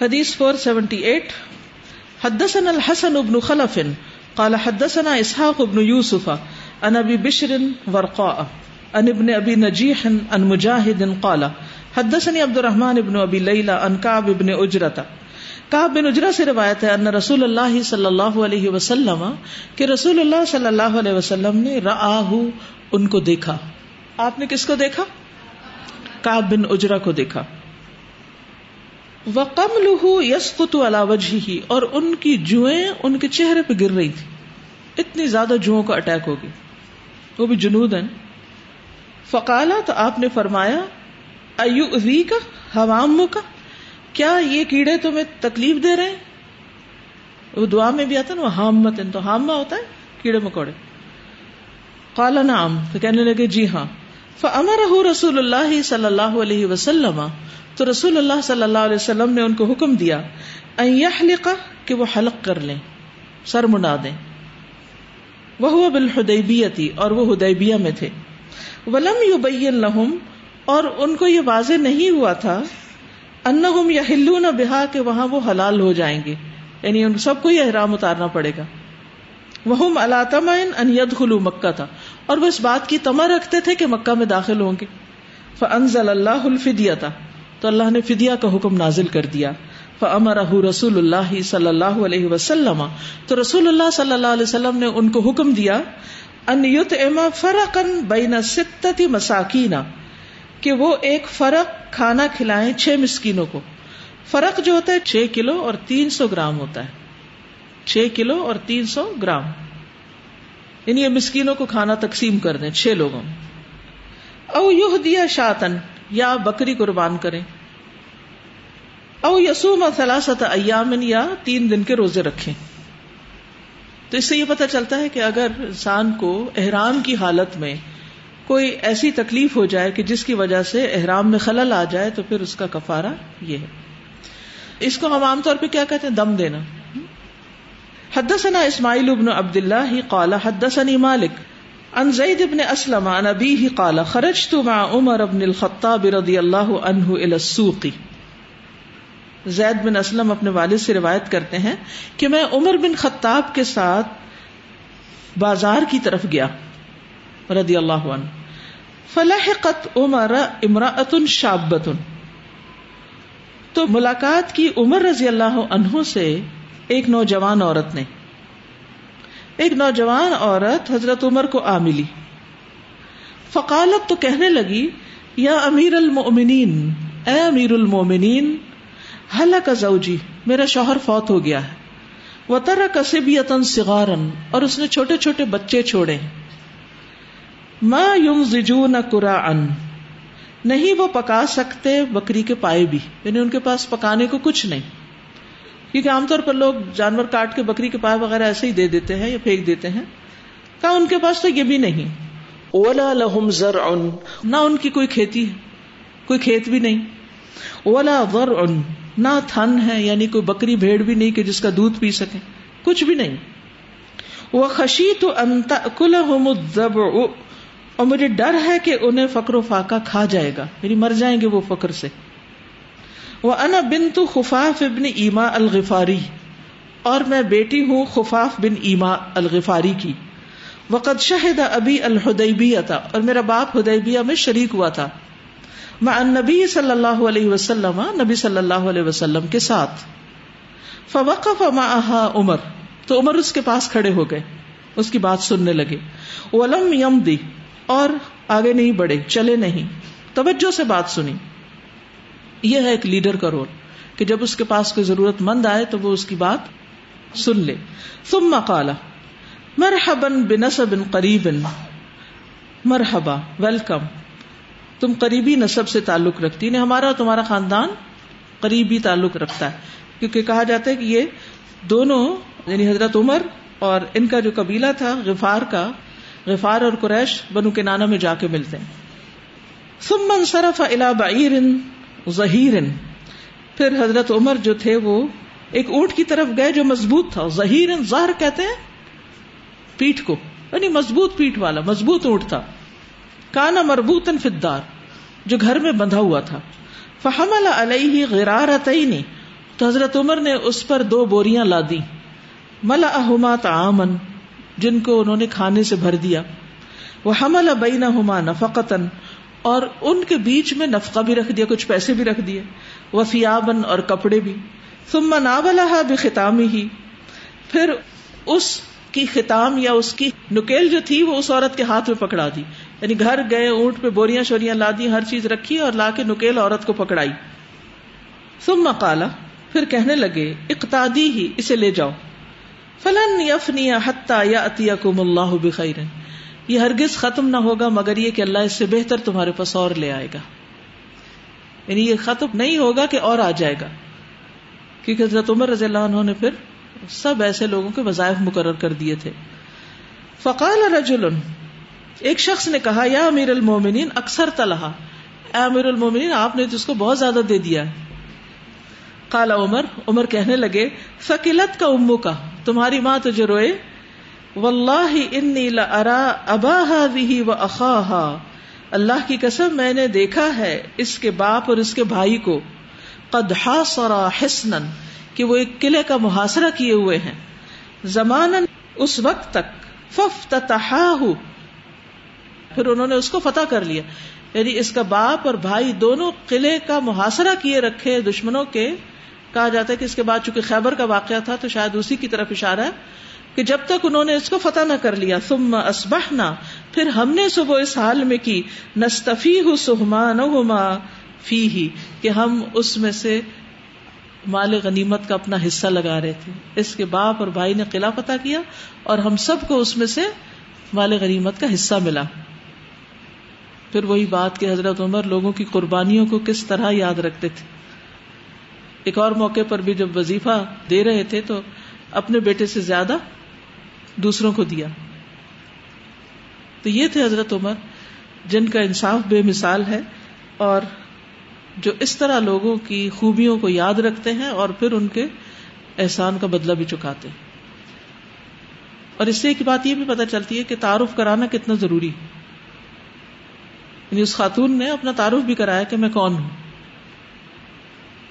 حدیث 478 حدثنا الحسن بن خلف، قال حدثنا اسحاق بن يوسف عن ابي بشر ورقاء، عن ابن ابي نجيح عن مجاهد قال حدثني عبد الرحمن بن ابي ليلى عن كعب بن اجرة کعب بن اجرا سے روایت ہے ان رسول اللہ صلی اللہ علیہ وسلم، کہ رسول اللہ صلی اللہ علیہ وسلم نے رآہ ان کو دیکھا۔ آپ نے کس کو دیکھا؟ کعب بن اجرا کو دیکھا۔ وقم لہو یس قطو وجہ ہی اور ان کی جوئیں ان کے چہرے پہ گر رہی تھی۔ اتنی زیادہ جوؤں کا اٹیک ہوگی وہ بھی جنود ہیں فقالا تو آپ نے فرمایا ایو وی کا حوام کا کیا یہ کیڑے تمہیں تکلیف دے رہے ہیں؟ وہ دعا میں بھی آتا نا، وہ ہامت تو ہامہ ہوتا ہے، کیڑے مکوڑے۔ کالا نام تو کہنے لگے جی ہاں۔ فمر رسول اللہ صلی اللہ علیہ وسلم تو رسول اللہ صلی اللہ علیہ وسلم نے ان کو حکم دیا کہ وہ حلق کر لیں، سر منا دیں۔ وہ بالحدیبیتی، اور وہ ہدیبیہ میں تھے۔ ولم یبین لہم، اور ان کو یہ واضح نہیں ہوا تھا انہم یحلون بہا کہ وہاں وہ حلال ہو جائیں گے۔ یعنی ان سب کو یہ احرام اتارنا پڑے گا۔ وہ اللہ ان یدخلوا مکہ تھا۔ اور وہ اس بات کی تما رکھتے تھے کہ مکہ میں داخل ہوں گے۔ فانزل اللہ الفدیہ تو اللہ نے فدیہ کا حکم نازل کر دیا۔ فامرہ رسول اللہ صلی اللہ علیہ وسلم۔ تو رسول اللہ صلی اللہ علیہ وسلم نے ان کو حکم دیا ان یطعم فرقا بین ستتی مساکین کہ وہ ایک فرق کھانا کھلائیں چھ مسکینوں کو۔ فرق جو ہوتا ہے چھ کلو اور تین سو گرام ہوتا ہے۔ چھ کلو اور تین سو گرام۔ یعنی یہ مسکینوں کو کھانا تقسیم کر دیں، چھ لوگوں۔ او یو دیا شاطن یا بکری قربان کریں۔ او یسوم ثلاثت ایامن یا تین دن کے روزے رکھیں۔ تو اس سے یہ پتہ چلتا ہے کہ اگر انسان کو احرام کی حالت میں کوئی ایسی تکلیف ہو جائے کہ جس کی وجہ سے احرام میں خلل آ جائے تو پھر اس کا کفارہ یہ ہے۔ اس کو ہم عام طور پہ کیا کہتے ہیں؟ دم دینا۔ حدثنا اسماعیل ابن عبد اللہ قال حدثني مالک۔ ان زید ابن اسلم عن ابیہ قال، خرجت مع عمر ابن الخطاب رضی اللہ عنہ الى السوق. زید بن اسلم اپنے والد سے روایت کرتے ہیں کہ میں عمر بن خطاب کے ساتھ بازار کی طرف گیا رضی اللہ عنہ۔ فلاحقت عمر امراۃ شابت تو ملاقات کی عمر رضی اللہ عنہ سے ایک نوجوان عورت نے ایک نوجوان عورت حضرت عمر کو آ ملی۔ فقالت تو کہنے لگی، یا امیر المؤمنین، اے امیر المؤمنین حلق زوجی، میرا شوہر فوت ہو گیا ہے۔ وہ تر کسبیتن سگارن اور اس نے چھوٹے چھوٹے بچے چھوڑے۔ ماں یوم زجو نہ ان نہیں وہ پکا سکتے بکری کے پائے بھی یعنی ان کے پاس پکانے کو کچھ نہیں۔ کیونکہ عام طور پر لوگ جانور کاٹ کے بکری کے پائے وغیرہ ایسے ہی دے دیتے ہیں یا پھینک دیتے ہیں کہا ان کے پاس تو یہ بھی نہیں۔ اولا لہم زر نہ ان کی کوئی کھیتی ہے کوئی کھیت بھی نہیں۔ اولا ور نہ تھن ہے یعنی کوئی بکری بھیڑ بھی نہیں کہ جس کا دودھ پی سکے۔ کچھ بھی نہیں۔ وہ خشی تو اور مجھے ڈر ہے کہ انہیں فکر و فاقہ کھا جائے گا۔ یعنی مر جائیں گے وہ فکر سے۔ وہ انا بن تو خفاف ابن ایما الغفاری، اور میں بیٹی ہوں خفاف بن ایما الغفاری کی۔ وقت شہد ابی الحدیبیہ تھا اور میرا باپ ہدیبیہ میں شریک ہوا تھا۔ میں نبی صلی اللہ علیہ وسلم، نبی صلی اللہ علیہ وسلم کے ساتھ۔ فوقف معها عمر، تو عمر اس کے پاس کھڑے ہو گئے۔ اس کی بات سننے لگے۔ ولم یمدی اور آگے نہیں بڑھے، چلے نہیں۔ توجہ سے بات سنی۔ یہ ہے ایک لیڈر کا رول کہ جب اس کے پاس کوئی ضرورت مند آئے تو وہ اس کی بات سن لے۔ ثم قال، مرحبا بنسب قریب، مرحبا، ویلکم۔ تم قریبی نصب سے تعلق رکھتی یعنی ہمارا تمہارا خاندان قریبی تعلق رکھتا ہے۔ کیونکہ کہا جاتا ہے کہ یہ دونوں یعنی حضرت عمر اور ان کا جو قبیلہ تھا، غفار کا، غفار اور قریش بنو کے نانا میں جا کے ملتے ہیں۔ ثم صرف الى بعیر ظہیر پھر حضرت عمر جو تھے وہ ایک اونٹ کی طرف گئے جو مضبوط تھا۔ ظہیر ظاہر کہتے ہیں پیٹ کو یعنی مضبوط پیٹ والا، مضبوط اونٹ تھا۔ کانا مربوط فدار جو گھر میں بندھا ہوا تھا۔ فحمل علیہ غرارتین، تو حضرت عمر نے اس پر دو بوریاں لا دی ملا احما تعامن جن کو انہوں نے کھانے سے بھر دیا۔ وہ حمل ابئی ہما نفقتن اور ان کے بیچ میں نفقہ بھی رکھ دیا، کچھ پیسے بھی رکھ دیے وہ فیابن اور کپڑے بھی۔ ثم ناولها بختامی ہی پھر اس کی ختام یا اس کی نکیل جو تھی، وہ اس عورت کے ہاتھ میں پکڑا دی۔ یعنی گھر گئے، اونٹ پہ بوریاں شوریاں لا دی، ہر چیز رکھی اور لا کے نکیل عورت کو پکڑائی۔ ثم قالا پھر کہنے لگے اقتادی ہی اسے لے جاؤ۔ فلن یفنی حتیٰ یا اتیکم اللہ بخیر یہ ہرگز ختم نہ ہوگا، مگر یہ کہ اللہ اس سے بہتر تمہارے پاس اور لے آئے گا۔ یعنی یہ ختم نہیں ہوگا کہ اور آ جائے گا۔ کیونکہ حضرت عمر رضی اللہ عنہ نے پھر سب ایسے لوگوں کے وظائف مقرر کر دیے تھے۔ فقال رجل، ایک شخص نے کہا، یا امیر المومنین، اکثر تلہا اے امیر المومنین، آپ نے جس کو بہت زیادہ دے دیا۔ کالا عمر عمر کہنے لگے فکیلت کا امو کا تمہاری ماں تو جو روئے؟ واللہ انی لارا اباہا بھی و اخاہا۔ اللہ کی قسم میں نے دیکھا ہے اس کے باپ اور اس کے بھائی کو۔ قد حاصرا حسنا، کہ وہ ایک قلعے کا محاصرہ کیے ہوئے ہیں۔ زمان اس وقت تک ففتتحاہ پھر انہوں نے اس کو فتح کر لیا۔ یعنی اس کا باپ اور بھائی دونوں قلعے کا محاصرہ کیے رکھے دشمنوں کے۔ کہا جاتا ہے کہ اس کے بعد چونکہ خیبر کا واقعہ تھا تو شاید اسی کی طرف اشارہ ہے۔ کہ جب تک انہوں نے اس کو فتح نہ کر لیا، ثم اسبحنا پھر ہم نے صبح اس حال میں کی نستفی سہمان فی ہی کہ ہم اس میں سے مال غنیمت کا اپنا حصہ لگا رہے تھے۔ اس کے باپ اور بھائی نے قلعہ فتح کیا اور ہم سب کو اس میں سے مال غنیمت کا حصہ ملا۔ پھر وہی بات کہ حضرت عمر لوگوں کی قربانیوں کو کس طرح یاد رکھتے تھے۔ ایک اور موقع پر بھی جب وظیفہ دے رہے تھے تو اپنے بیٹے سے زیادہ دوسروں کو دیا۔ تو یہ تھے حضرت عمر، جن کا انصاف بے مثال ہے اور جو اس طرح لوگوں کی خوبیوں کو یاد رکھتے ہیں اور پھر ان کے احسان کا بدلہ بھی چکاتے ہیں۔ اور اس سے ایک بات یہ بھی پتہ چلتی ہے کہ تعارف کرانا کتنا ضروری یعنی اس خاتون نے اپنا تعارف بھی کرایا کہ میں کون ہوں۔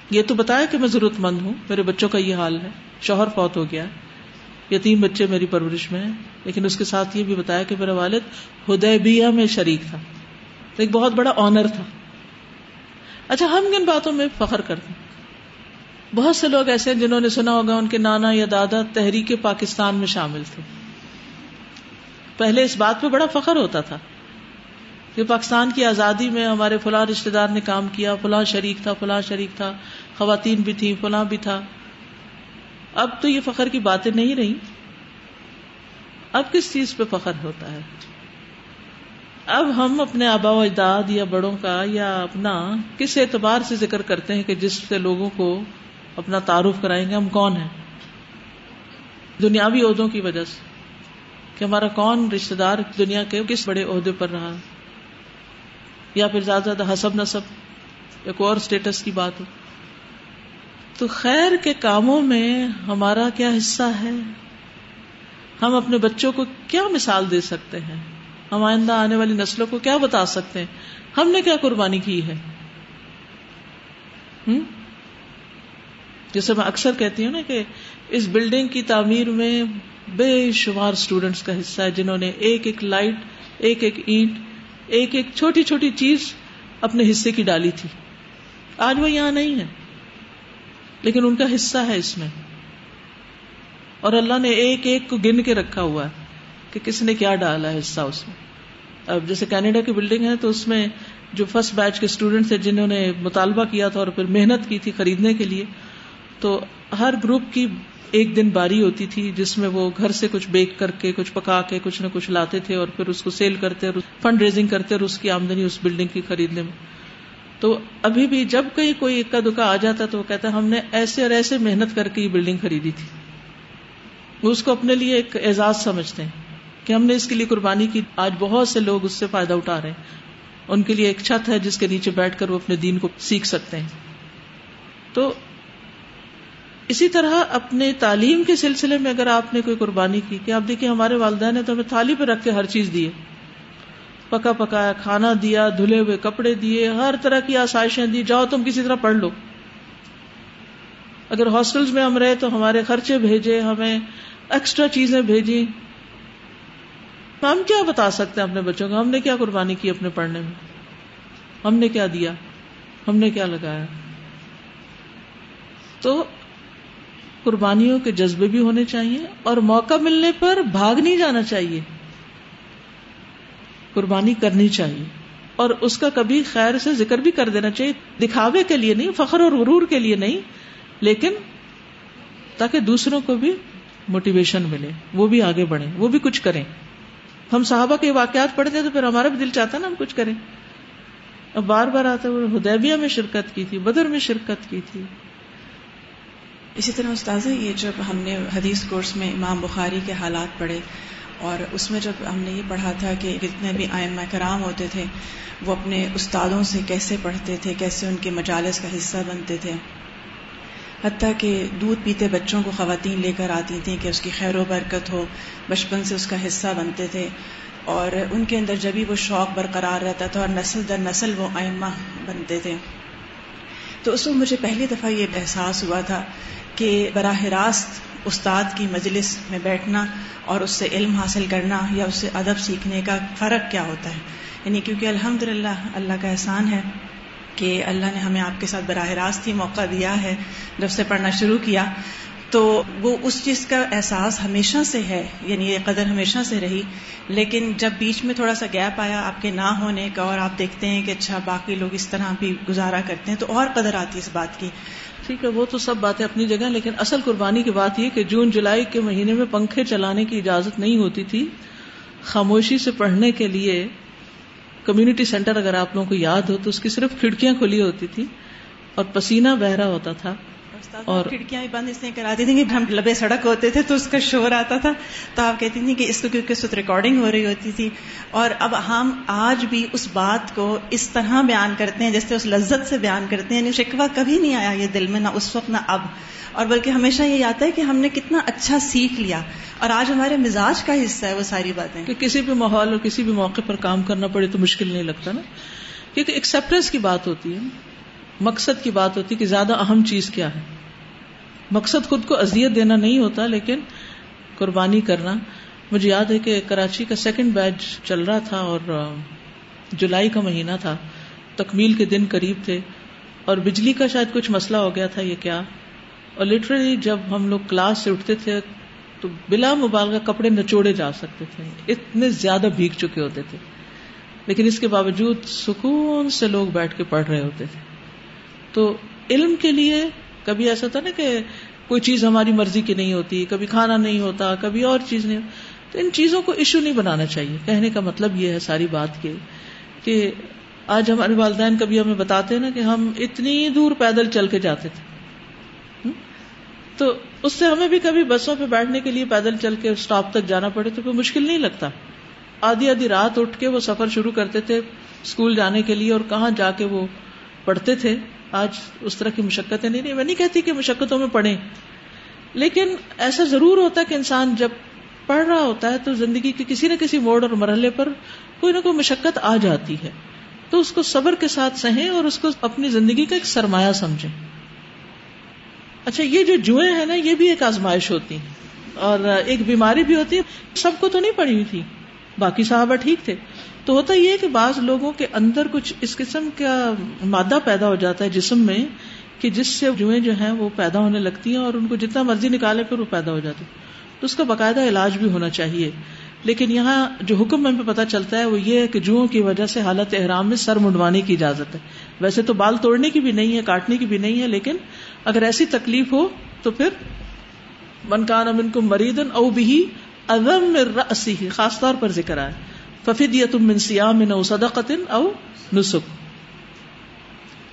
یہ تو بتایا کہ میں ضرورت مند ہوں، میرے بچوں کا یہ حال ہے، شوہر فوت ہو گیا۔ یہ تین بچے میری پرورش میں ہیں، لیکن اس کے ساتھ یہ بھی بتایا کہ میرا والد ہدے میں شریک تھا، تو ایک بہت بڑا آنر تھا۔ اچھا ہم کن باتوں میں فخر کرتے ہیں؟ بہت سے لوگ ایسے ہیں جنہوں نے سنا ہوگا ان کے نانا یا دادا تحریک پاکستان میں شامل تھے۔ پہلے اس بات پہ بڑا فخر ہوتا تھا کہ پاکستان کی آزادی میں ہمارے فلاں رشتے دار نے کام کیا، فلاں شریک تھا، فلاں شریک تھا، خواتین بھی تھیں، فلاں بھی تھا۔ اب تو یہ فخر کی باتیں نہیں رہی۔ اب کس چیز پہ فخر ہوتا ہے؟ اب ہم اپنے آبا و اجداد یا بڑوں کا یا اپنا کس اعتبار سے ذکر کرتے ہیں کہ جس سے لوگوں کو اپنا تعارف کرائیں گے؟ ہم کون ہیں؟ دنیاوی عہدوں کی وجہ سے۔ کہ ہمارا کون رشتے دار دنیا کے کس بڑے عہدے پر رہا؟ یا پھر زیادہ زیادہ حسب نصب، ایک اور اسٹیٹس کی بات ہو۔ تو خیر کے کاموں میں ہمارا کیا حصہ ہے؟ ہم اپنے بچوں کو کیا مثال دے سکتے ہیں؟ ہم آئندہ آنے والی نسلوں کو کیا بتا سکتے ہیں؟ ہم نے کیا قربانی کی ہے؟ جیسے میں اکثر کہتی ہوں نا کہ اس بلڈنگ کی تعمیر میں بے شمار اسٹوڈینٹس کا حصہ ہے، جنہوں نے ایک ایک لائٹ، ایک ایک اینٹ، ایک ایک چھوٹی چھوٹی چیز اپنے حصے کی ڈالی تھی۔ آج وہ یہاں نہیں ہے۔ لیکن ان کا حصہ ہے اس میں۔ اور اللہ نے ایک ایک کو گن کے رکھا ہوا ہے کہ کس نے کیا ڈالا ہے حصہ اس میں۔ اب جیسے کینیڈا کی بلڈنگ ہے تو اس میں جو فرسٹ بیچ کے اسٹوڈینٹ تھے جنہوں نے مطالبہ کیا تھا اور پھر محنت کی تھی خریدنے کے لیے، تو ہر گروپ کی ایک دن باری ہوتی تھی جس میں وہ گھر سے کچھ بیک کر کے، کچھ پکا کے، کچھ نہ کچھ لاتے تھے اور پھر اس کو سیل کرتے اور فنڈ ریزنگ کرتے اور اس کی آمدنی اس بلڈنگ کی خریدنے میں۔ تو ابھی بھی جب کہیں کوئی اکا دکا آ جاتا تو وہ کہتا ہم نے ایسے اور ایسے محنت کر کے یہ بلڈنگ خریدی تھی۔ وہ اس کو اپنے لیے ایک اعزاز سمجھتے ہیں کہ ہم نے اس کے لیے قربانی کی۔ آج بہت سے لوگ اس سے فائدہ اٹھا رہے ہیں۔ ان کے لیے ایک چھت ہے جس کے نیچے بیٹھ کر وہ اپنے دین کو سیکھ سکتے ہیں۔ تو اسی طرح اپنے تعلیم کے سلسلے میں اگر آپ نے کوئی قربانی کی کہ آپ دیکھیے ہمارے والدین نے تو ہمیں تھالی پہ رکھ کے ہر چیز دی پکا پکایا کھانا دیا، دھلے ہوئے کپڑے دیے، ہر طرح کی آسائشیں دی، جاؤ تم کسی طرح پڑھ لو۔ اگر ہاسٹل میں ہم رہے تو ہمارے خرچے بھیجے، ہمیں ایکسٹرا چیزیں بھیجی ہم کیا بتا سکتے ہیں اپنے بچوں کو؟ ہم نے کیا قربانی کی اپنے پڑھنے میں؟ ہم نے کیا دیا؟ ہم نے کیا لگایا؟ تو قربانیوں کے جذبے بھی ہونے چاہیے اور موقع ملنے پر بھاگ نہیں جانا چاہیے۔ قربانی کرنی چاہیے اور اس کا کبھی خیر سے ذکر بھی کر دینا چاہیے دکھاوے کے لیے نہیں، فخر اور غرور کے لیے نہیں، لیکن تاکہ دوسروں کو بھی موٹیویشن ملے، وہ بھی آگے بڑھے، وہ بھی کچھ کریں۔ ہم صحابہ کے واقعات پڑھتے ہیں تو پھر ہمارا بھی دل چاہتا نا ہم کچھ کریں۔ اب بار بار آتے ہوئے ہدیبیہ میں شرکت کی تھی، بدر میں شرکت کی تھی۔ اسی طرح استاذ یہ جب ہم نے حدیث کورس میں امام بخاری کے حالات پڑھے اور اس میں جب ہم نے یہ پڑھا تھا کہ جتنے بھی آئمہ کرام ہوتے تھے، وہ اپنے استادوں سے کیسے پڑھتے تھے، کیسے ان کے مجالس کا حصہ بنتے تھے۔ حتیٰ کہ دودھ پیتے بچوں کو خواتین لے کر آتی تھیں کہ اس کی خیر و برکت ہو، بچپن سے اس کا حصہ بنتے تھے۔ اور ان کے اندر جبھی وہ شوق برقرار رہتا تھا اور نسل در نسل وہ آئمہ بنتے تھے۔ تو اس وقت مجھے پہلی دفعہ یہ احساس ہوا تھا کہ براہ راست استاد کی مجلس میں بیٹھنا اور اس سے علم حاصل کرنا یا اس سے ادب سیکھنے کا فرق کیا ہوتا ہے؟ یعنی کیونکہ الحمد للہ اللہ کا احسان ہے کہ اللہ نے ہمیں آپ کے ساتھ براہ راست ہی موقع دیا ہے، جب سے پڑھنا شروع کیا، تو وہ اس چیز کا احساس ہمیشہ سے ہے یعنی یہ قدر ہمیشہ سے رہی۔ لیکن جب بیچ میں تھوڑا سا گیپ آیا آپ کے نہ ہونے کا اور آپ دیکھتے ہیں کہ اچھا باقی لوگ اس طرح بھی گزارا کرتے ہیں، تو اور قدر آتی ہے اس بات کی۔ ٹھیک ہے، وہ تو سب باتیں اپنی جگہ، لیکن اصل قربانی کی بات یہ کہ جون جولائی کے مہینے میں پنکھے چلانے کی اجازت نہیں ہوتی تھی۔ خاموشی سے پڑھنے کے لیے کمیونٹی سینٹر اگر آپ لوگوں کو یاد ہو تو اس کی صرف کھڑکیاں کھلی ہوتی تھی اور پسینہ بہ رہا ہوتا تھا۔ اور کھڑکیاں بند اس لیے کراتی تھیں کہ ہم لبے سڑک ہوتے تھے تو اس کا شور آتا تھا تو آپ کہتی تھیں کہ اس کو کیونکہ اس وقت ریکارڈنگ ہو رہی ہوتی تھی اور اب ہم آج بھی اس بات کو اس طرح بیان کرتے ہیں جیسے اس لذت سے بیان کرتے ہیں یعنی شکوہ کبھی نہیں آیا یہ دل میں نہ اس وقت نہ اب۔ اور بلکہ ہمیشہ یہ آتا ہے کہ ہم نے کتنا اچھا سیکھ لیا۔ اور آج ہمارے مزاج کا حصہ ہے وہ ساری باتیں۔ کہ کسی بھی ماحول اور کسی بھی موقع پر کام کرنا پڑے تو مشکل نہیں لگتا نا۔ کیونکہ ایکسپٹینس کی بات ہوتی ہے۔ مقصد کی بات ہوتی کہ زیادہ اہم چیز کیا ہے۔ مقصد خود کو ازیت دینا نہیں ہوتا، لیکن قربانی کرنا۔ مجھے یاد ہے کہ کراچی کا سیکنڈ بیچ چل رہا تھا اور جولائی کا مہینہ تھا۔ تکمیل کے دن قریب تھے۔ اور بجلی کا شاید کچھ مسئلہ ہو گیا تھا، یہ کیا؟ اور لٹرلی جب ہم لوگ کلاس سے اٹھتے تھے تو بلا مبالغہ کپڑے نچوڑے جا سکتے تھے۔ اتنے زیادہ بھیگ چکے ہوتے تھے۔ لیکن اس کے باوجود سکون سے لوگ بیٹھ کے پڑھ رہے ہوتے تھے۔ تو علم کے لیے کبھی ایسا تھا نا کہ کوئی چیز ہماری مرضی کی نہیں ہوتی، کبھی کھانا نہیں ہوتا، کبھی اور چیز نہیں تو ان چیزوں کو ایشو نہیں بنانا چاہیے۔ کہنے کا مطلب یہ ہے ساری بات کے کہ آج ہمارے والدین کبھی ہمیں بتاتے ہیں نا کہ ہم اتنی دور پیدل چل کے جاتے تھے۔ تو اس سے ہمیں بھی کبھی بسوں پہ بیٹھنے کے لیے پیدل چل کے اسٹاپ تک جانا پڑے تو کوئی مشکل نہیں لگتا۔ آدھی آدھی رات اٹھ کے وہ سفر شروع کرتے تھے اسکول جانے کے لیے اور کہاں جا کے وہ پڑھتے تھے۔ آج اس طرح کی مشقتیں نہیں میں نہیں کہتی کہ مشقتوں میں پڑھیں۔ لیکن ایسا ضرور ہوتا ہے کہ انسان جب پڑھ رہا ہوتا ہے تو زندگی کے کسی نہ کسی موڑ اور مرحلے پر کوئی نہ کوئی مشقت آ جاتی ہے۔ تو اس کو صبر کے ساتھ سہیں اور اس کو اپنی زندگی کا ایک سرمایہ سمجھیں۔ اچھا یہ جو جوئیں ہیں نا، یہ بھی ایک آزمائش ہوتی ہیں۔ اور ایک بیماری بھی ہوتی ہے۔ سب کو تو نہیں پڑی ہوئی تھی۔ باقی صحابہ ٹھیک تھے۔ تو ہوتا یہ کہ بعض لوگوں کے اندر کچھ اس قسم کا مادہ پیدا ہو جاتا ہے جسم میں کہ جس سے جوئیں جو ہیں وہ پیدا ہونے لگتی ہیں اور ان کو جتنا مرضی نکالے پھر وہ پیدا ہو جاتی تو اس کا باقاعدہ علاج بھی ہونا چاہیے۔ لیکن یہاں جو حکم میں پتا چلتا ہے وہ یہ ہے کہ جوؤں کی وجہ سے حالت احرام میں سر منڈوانے کی اجازت ہے۔ ویسے تو بال توڑنے کی بھی نہیں ہے، کاٹنے کی بھی نہیں ہے، لیکن اگر ایسی تکلیف ہو تو پھر منکان امن کو مریدن او بھی ادم رسی خاص طور پر ذکر آئے ففید یا تم منسیام او صدقتن او نسک۔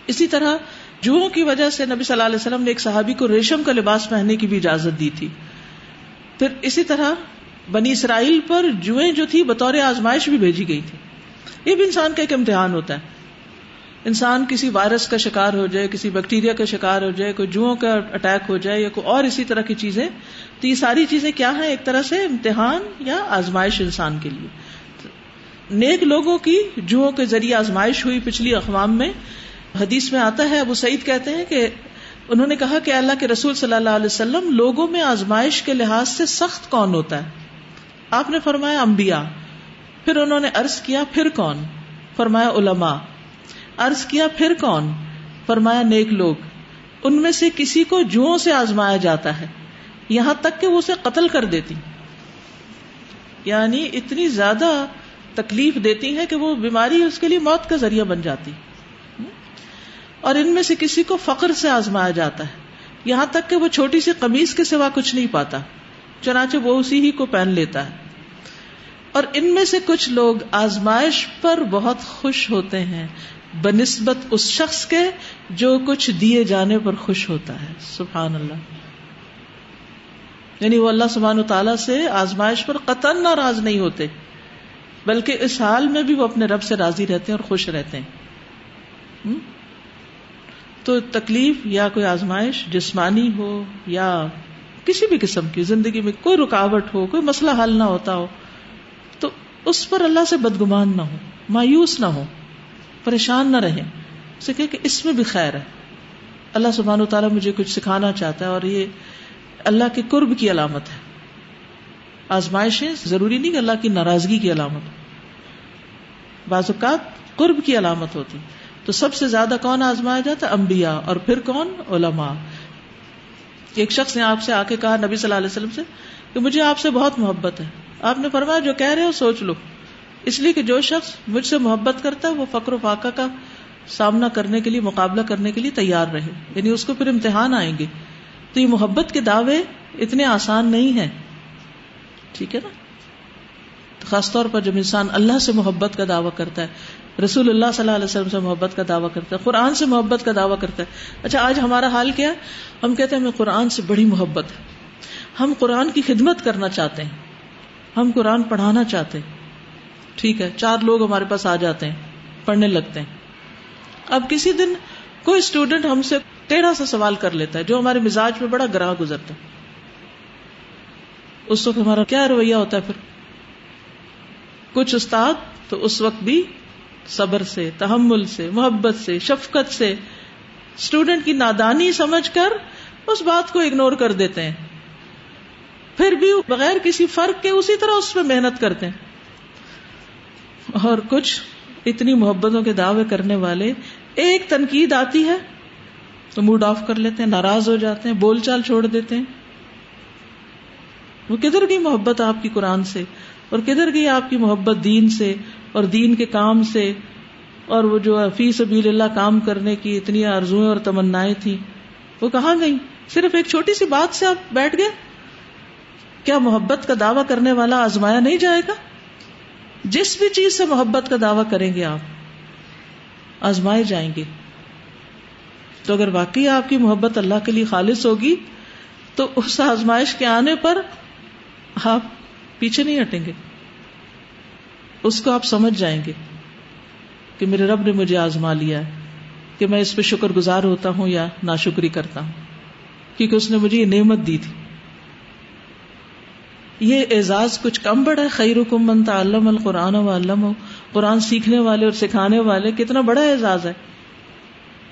اسی طرح جوہوں کی وجہ سے نبی صلی اللہ علیہ وسلم نے ایک صحابی کو ریشم کا لباس پہننے کی بھی اجازت دی تھی۔ پھر اسی طرح بنی اسرائیل پر جوئیں جو تھی بطور آزمائش بھی بھیجی گئی تھی۔ یہ بھی انسان کا ایک امتحان ہوتا ہے۔ انسان کسی وائرس کا شکار ہو جائے، کسی بیکٹیریا کا شکار ہو جائے، کوئی جوؤں کا اٹیک ہو جائے یا کوئی اور اسی طرح کی چیزیں، تو یہ ساری چیزیں کیا ہیں؟ ایک طرح سے امتحان یا آزمائش انسان کے لیے۔ نیک لوگوں کی جوہوں کے ذریعے آزمائش ہوئی پچھلی اقوام میں۔ حدیث میں آتا ہے، ابو سعید کہتے ہیں کہ انہوں نے کہا کہ اللہ کے رسول صلی اللہ علیہ وسلم لوگوں میں آزمائش کے لحاظ سے سخت کون ہوتا ہے؟ آپ نے فرمایا انبیاء، پھر انہوں نے ارض کیا پھر کون؟ فرمایا علماء۔ ارض کیا پھر کون؟ فرمایا نیک لوگ۔ ان میں سے کسی کو جوؤں سے آزمایا جاتا ہے۔ یہاں تک کہ وہ اسے قتل کر دیتی۔ یعنی اتنی زیادہ تکلیف دیتی ہے کہ وہ بیماری اس کے لیے موت کا ذریعہ بن جاتی اور ان میں سے کسی کو فخر سے آزمایا جاتا ہے۔ یہاں تک کہ وہ چھوٹی سی قمیض کے سوا کچھ نہیں پاتا۔ چنانچہ وہ اسی ہی کو پہن لیتا ہے۔ اور ان میں سے کچھ لوگ آزمائش پر بہت خوش ہوتے ہیں۔ بنسبت اس شخص کے جو کچھ دیے جانے پر خوش ہوتا ہے۔ سبحان اللہ۔ یعنی وہ اللہ سبحان تعالیٰ سے آزمائش پر قطن ناراض نہیں ہوتے۔ بلکہ اس حال میں بھی وہ اپنے رب سے راضی رہتے ہیں اور خوش رہتے ہیں۔ تو تکلیف یا کوئی آزمائش، جسمانی ہو یا کسی بھی قسم کی، زندگی میں کوئی رکاوٹ ہو، کوئی مسئلہ حل نہ ہوتا ہو، تو اس پر اللہ سے بدگمان نہ ہو، مایوس نہ ہو، پریشان نہ رہے کہ اس میں بھی خیر ہے۔ اللہ سبحان و تعالیٰ مجھے کچھ سکھانا چاہتا ہے اور یہ اللہ کے قرب کی علامت ہے۔ آزمائشیں ضروری نہیں کہ اللہ کی ناراضگی کی علامت بعض اوقات قرب کی علامت ہوتی۔ تو سب سے زیادہ کون آزمایا جاتا انبیاء۔ اور پھر کون؟ علماء۔ ایک شخص نے آپ سے آ کے کہا، نبی صلی اللہ علیہ وسلم سے، کہ مجھے آپ سے بہت محبت ہے۔ آپ نے فرمایا، جو کہہ رہے ہو سوچ لو۔ اس لیے کہ جو شخص مجھ سے محبت کرتا ہے، وہ فقر و فاقہ کا سامنا کرنے کے لیے، مقابلہ کرنے کے لیے تیار رہے۔ یعنی اس کو پھر امتحان آئیں گے۔ تو یہ محبت کے دعوے اتنے آسان نہیں ہیں۔ ٹھیک ہے نا؟ تو خاص طور پر جب انسان اللہ سے محبت کا دعویٰ کرتا ہے، رسول اللہ صلی اللہ علیہ وسلم سے محبت کا دعویٰ کرتا ہے، قرآن سے محبت کا دعویٰ کرتا ہے۔ اچھا آج ہمارا حال کیا ہے؟ ہم کہتے ہیں ہمیں قرآن سے بڑی محبت ہے۔ ہم قرآن کی خدمت کرنا چاہتے ہیں۔ ہم قرآن پڑھانا چاہتے ہیں۔ ٹھیک ہے، چار لوگ ہمارے پاس آ جاتے ہیں، پڑھنے لگتے ہیں۔ اب کسی دن کوئی اسٹوڈینٹ ہم سے ٹیڑھا سا سوال کر لیتا ہے، جو ہمارے مزاج میں بڑا گراہ گزرتا ہے۔ اس وقت ہمارا کیا رویہ ہوتا ہے پھر؟ کچھ استاد تو اس وقت بھی صبر سے، تحمل سے، محبت سے، شفقت سے اسٹوڈینٹ کی نادانی سمجھ کر اس بات کو اگنور کر دیتے ہیں۔ پھر بھی بغیر کسی فرق کے اسی طرح اس پہ محنت کرتے ہیں۔ اور کچھ اتنی محبتوں کے دعوے کرنے والے ایک تنقید آتی ہے تو موڈ آف کر لیتے ہیں، ناراض ہو جاتے ہیں، بول چال چھوڑ دیتے ہیں۔ وہ کدھر گئی محبت آپ کی قرآن سے؟ اور کدھر گئی آپ کی محبت دین سے اور دین کے کام سے؟ اور وہ جو فی سبیل اللہ کام کرنے کی اتنی آرزویں اور تمنا تھی وہ کہاں گئی صرف ایک چھوٹی سی بات سے آپ بیٹھ گئے؟ کیا محبت کا دعوی کرنے والا آزمایا نہیں جائے گا؟ جس بھی چیز سے محبت کا دعوی کریں گے آپ، آزمائے جائیں گے۔ تو اگر واقعی آپ کی محبت اللہ کے لیے خالص ہوگی، تو اس آزمائش کے آنے پر آپ پیچھے نہیں ہٹیں گے۔ اس کو آپ سمجھ جائیں گے کہ میرے رب نے مجھے آزما لیا ہے کہ میں اس پہ شکر گزار ہوتا ہوں یا ناشکری کرتا ہوں، کیونکہ اس نے مجھے یہ نعمت دی تھی۔ یہ اعزاز کچھ کم بڑا ہے خیر من تعلم القرآن و علم ہو قرآن سیکھنے والے اور سکھانے والے، کتنا بڑا اعزاز ہے۔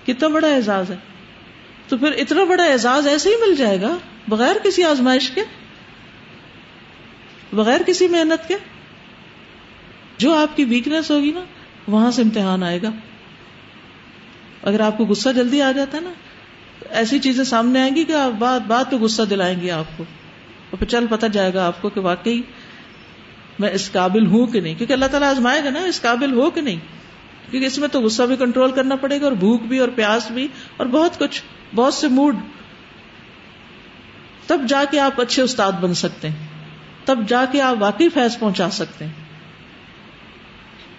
کتنا بڑا اعزاز ہے۔ تو پھر اتنا بڑا اعزاز ایسے ہی مل جائے گا بغیر کسی آزمائش کے؟ بغیر کسی محنت کے جو آپ کی ویکنیس ہوگی نا، وہاں سے امتحان آئے گا۔ اگر آپ کو غصہ جلدی آ جاتا ہے نا، ایسی چیزیں سامنے آئیں گی کہ آپ بات بات پہ غصہ دلائیں گی آپ کو۔ اور پھر چل پتہ جائے گا آپ کو کہ واقعی میں اس قابل ہوں کہ نہیں۔ کیونکہ اللہ تعالیٰ آزمائے گا نا، اس قابل ہو کہ نہیں۔ کیونکہ اس میں تو غصہ بھی کنٹرول کرنا پڑے گا اور بھوک بھی اور پیاس بھی اور بہت کچھ، بہت سے موڈ تب جا کے آپ اچھے استاد بن سکتے ہیں۔ تب جا کے آپ واقعی فیض پہنچا سکتے ہیں۔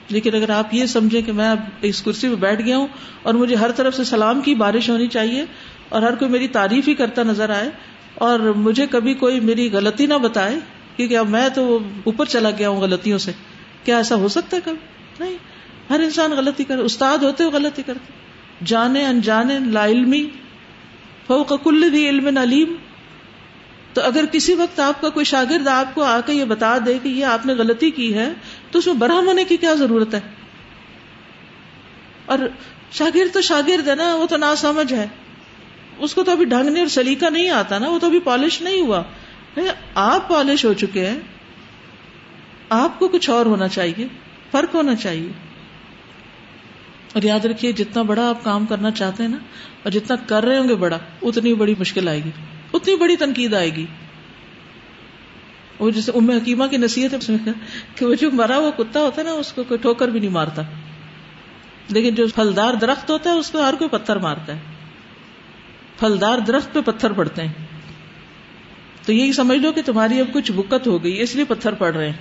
لیکن اگر آپ یہ سمجھیں کہ میں اب اس کرسی پہ بیٹھ گیا ہوں اور مجھے ہر طرف سے سلام کی بارش ہونی چاہیے اور ہر کوئی میری تعریف ہی کرتا نظر آئے اور مجھے کبھی کوئی میری غلطی نہ بتائے کیونکہ اب میں تو اوپر چلا گیا ہوں غلطیوں سے۔ کیا ایسا ہو سکتا ہے کبھی؟ نہیں۔ ہر انسان غلطی کرے۔ استاد ہوتے ہو غلطی کرتے۔ جانے انجانے لا علمی فوق کل بھی علم علیم۔ تو اگر کسی وقت آپ کا کوئی شاگرد آپ کو آ کے یہ بتا دے کہ یہ آپ نے غلطی کی ہے، تو اس میں برہم ہونے کی کیا ضرورت ہے؟ اور شاگرد تو شاگرد ہے نا، وہ تو نا سمجھ ہے۔ اس کو تو ابھی ڈھنگ نہیں اور سلیقہ نہیں آتا نا، وہ تو ابھی پالش نہیں ہوا۔ آپ پالش ہو چکے ہیں۔ آپ کو کچھ اور ہونا چاہیے، فرق ہونا چاہیے۔ اور یاد رکھیے، جتنا بڑا آپ کام کرنا چاہتے ہیں نا، اور جتنا کر رہے ہوں گے بڑا، اتنی بڑی مشکل آئے گی۔ اتنی بڑی تنقید آئے گی۔ وہ جیسے ام حکیمہ کی نصیحت ہے کہ وہ جو مرا ہوا کتا ہوتا ہے نا، اس کو کوئی ٹھوکر بھی نہیں مارتا۔ لیکن جو پھلدار درخت ہوتا ہے، اس کو ہر کوئی پتھر مارتا ہے۔ پھلدار درخت پہ پتھر پڑتے ہیں۔ تو یہی سمجھ لو کہ تمہاری اب کچھ بکت ہو گئی، اس لیے پتھر پڑ رہے ہیں۔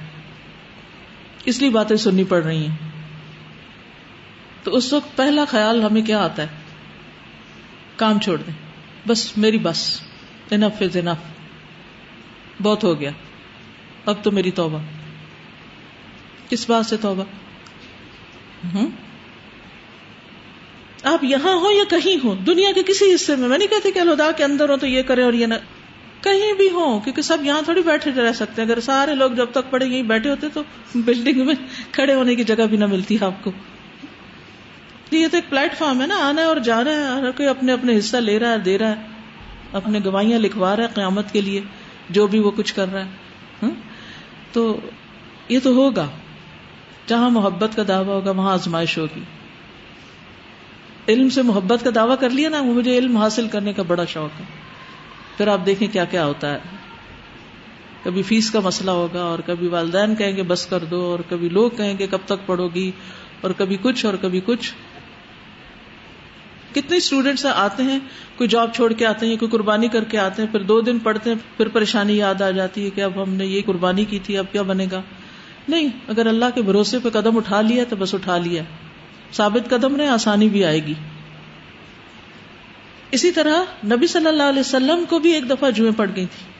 اس لیے باتیں سننی پڑ رہی ہیں۔ تو اس وقت پہلا خیال ہمیں کیا آتا ہے؟ کام چھوڑ دیں۔ بس، میری بس۔ انف از انف بہت ہو گیا۔ اب تو میری توبہ۔ کس بات سے توبہ؟ ہوں آپ یہاں ہو یا کہیں ہو دنیا کے کسی حصے میں۔ میں نہیں کہتی کہ الدا کے اندر ہو تو یہ کرے اور یہ نہ۔ کہیں بھی ہو کیونکہ سب یہاں تھوڑی بیٹھے رہ سکتے ہیں۔ اگر سارے لوگ جب تک پڑے یہیں بیٹھے ہوتے تو بلڈنگ میں کھڑے ہونے کی جگہ بھی نہ ملتی آپ کو۔ یہ تو ایک پلیٹ فارم ہے نا، آنا ہے اور جانا ہے، ہر کوئی اپنے اپنے حصہ لے رہا ہے، دے رہا ہے۔ اپنے گواہیاں لکھوا رہا ہے قیامت کے لیے، جو بھی وہ کچھ کر رہا ہے۔ تو یہ تو ہوگا۔ جہاں محبت کا دعویٰ ہوگا، وہاں آزمائش ہوگی۔ علم سے محبت کا دعویٰ کر لیا نا مجھے علم حاصل کرنے کا بڑا شوق ہے۔ پھر آپ دیکھیں کیا کیا ہوتا ہے۔ کبھی فیس کا مسئلہ ہوگا اور کبھی والدین کہیں گے بس کر دو، اور کبھی لوگ کہیں گے کب تک پڑھو گی، اور کبھی کچھ اور کبھی کچھ۔ کتنے اسٹوڈینٹس آتے ہیں، کوئی جاب چھوڑ کے آتے ہیں کوئی قربانی کر کے آتے ہیں، پھر دو دن پڑھتے ہیں، پھر پریشانی یاد آ جاتی ہے کہ اب ہم نے یہ قربانی کی تھی، اب کیا بنے گا؟ نہیں، اگر اللہ کے بھروسے پہ قدم اٹھا لیا تو بس اٹھا لیا ثابت قدم رہے، آسانی بھی آئے گی۔ اسی طرح نبی صلی اللہ علیہ وسلم کو بھی ایک دفعہ جوئیں پڑ گئی تھی۔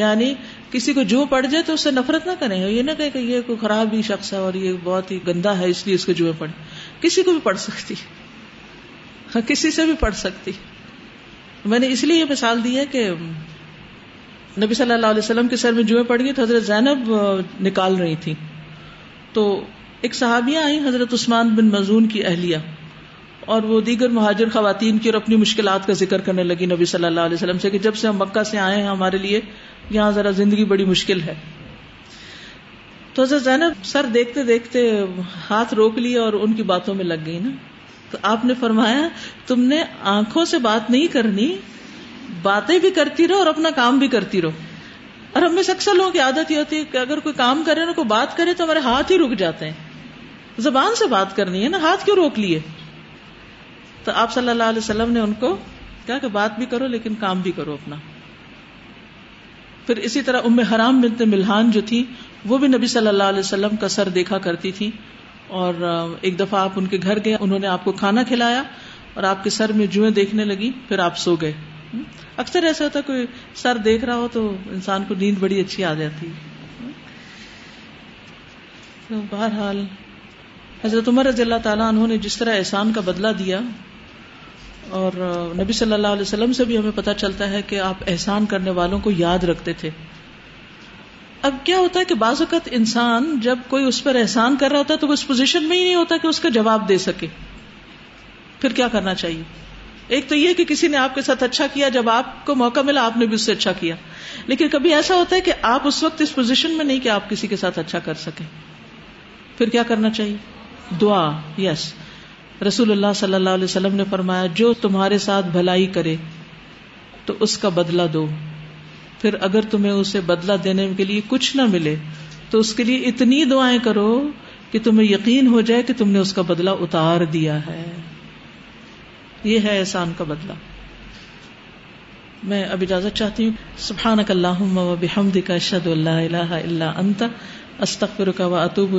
یعنی کسی کو جو پڑ جائے تو اس سے نفرت نہ کریں یہ نہ کہ یہ کوئی خراب ہی شخص ہے اور یہ بہت ہی گندا ہے، اس لیے اس کو جوئیں پڑے کسی کو بھی پڑھ سکتی۔ ہاں ہاں، کسی سے بھی پڑھ سکتی۔ میں نے اس لیے یہ مثال دی ہے کہ نبی صلی اللہ علیہ وسلم کے سر میں جوئیں پڑ گئی تو حضرت زینب نکال رہی تھی تو ایک صحابیہ آئی حضرت عثمان بن مزون کی اہلیہ۔ اور وہ دیگر مہاجر خواتین کی اور اپنی مشکلات کا ذکر کرنے لگی نبی صلی اللہ علیہ وسلم سے کہ جب سے ہم مکہ سے آئے ہیں ہمارے لیے، یہاں ذرا زندگی بڑی مشکل ہے۔ تو حضرت زینب سر دیکھتے دیکھتے ہاتھ روک لیا اور ان کی باتوں میں لگ گئی نا۔ تو آپ نے فرمایا، تم نے آنکھوں سے بات نہیں کرنی، باتیں بھی کرتی رہو اور اپنا کام بھی کرتی رہو۔ اور ہم میں اکثر لوگوں کی عادت یہ ہوتی ہے کہ اگر کوئی کام کرے نا، کوئی بات کرے تو ہمارے ہاتھ ہی رک جاتے ہیں۔ زبان سے بات کرنی ہے نا، ہاتھ کیوں روک لیے؟ تو آپ صلی اللہ علیہ وسلم نے ان کو کہا کہ بات بھی کرو لیکن کام بھی کرو اپنا۔ پھر اسی طرح ام حرام بنت ملحان جو تھی، وہ بھی نبی صلی اللہ علیہ وسلم کا سر دیکھا کرتی تھی۔ اور ایک دفعہ آپ ان کے گھر گئے، انہوں نے آپ کو کھانا کھلایا اور آپ کے سر میں جوئیں دیکھنے لگی، پھر آپ سو گئے۔ اکثر ایسا ہوتا کوئی سر دیکھ رہا ہو تو انسان کو نیند بڑی اچھی آ جاتی بہرحال، حضرت عمر رضی اللہ تعالیٰ انہوں نے جس طرح احسان کا بدلہ دیا اور نبی صلی اللہ علیہ وسلم سے بھی ہمیں پتا چلتا ہے کہ آپ احسان کرنے والوں کو یاد رکھتے تھے۔ اب کیا ہوتا ہے کہ بعض اوقات انسان جب کوئی اس پر احسان کر رہا ہوتا ہے تو وہ اس پوزیشن میں ہی نہیں ہوتا کہ اس کا جواب دے سکے۔ پھر کیا کرنا چاہیے؟ ایک تو یہ کہ کسی نے آپ کے ساتھ اچھا کیا، جب آپ کو موقع ملا، آپ نے بھی اس سے اچھا کیا۔ لیکن کبھی ایسا ہوتا ہے کہ آپ اس وقت اس پوزیشن میں نہیں کہ آپ کسی کے ساتھ اچھا کر سکیں۔ پھر کیا کرنا چاہیے؟ دعا یس رسول اللہ صلی اللہ علیہ وسلم نے فرمایا، جو تمہارے ساتھ بھلائی کرے، تو اس کا بدلہ دو۔ پھر اگر تمہیں اسے بدلہ دینے کے لیے کچھ نہ ملے، تو اس کے لیے اتنی دعائیں کرو کہ تمہیں یقین ہو جائے کہ تم نے اس کا بدلہ اتار دیا ہے۔ یہ ہے احسان کا بدلہ۔ میں اب اجازت چاہتی ہوں۔ سبحان اللہ کا اشد اللہ اللہ اللہ انت استخر کا و اطوب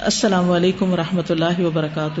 السلام علیکم و رحمۃ اللہ وبرکاتہ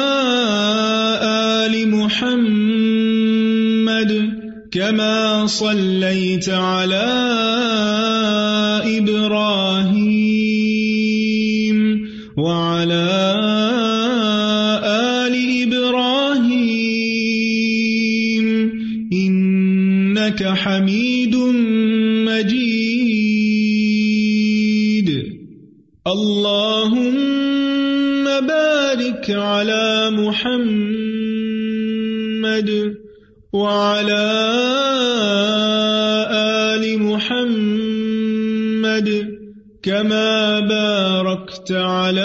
كما صليت على إبراهيم وعلى آل إبراهيم إنك حميد مجيد. اللهم تعالى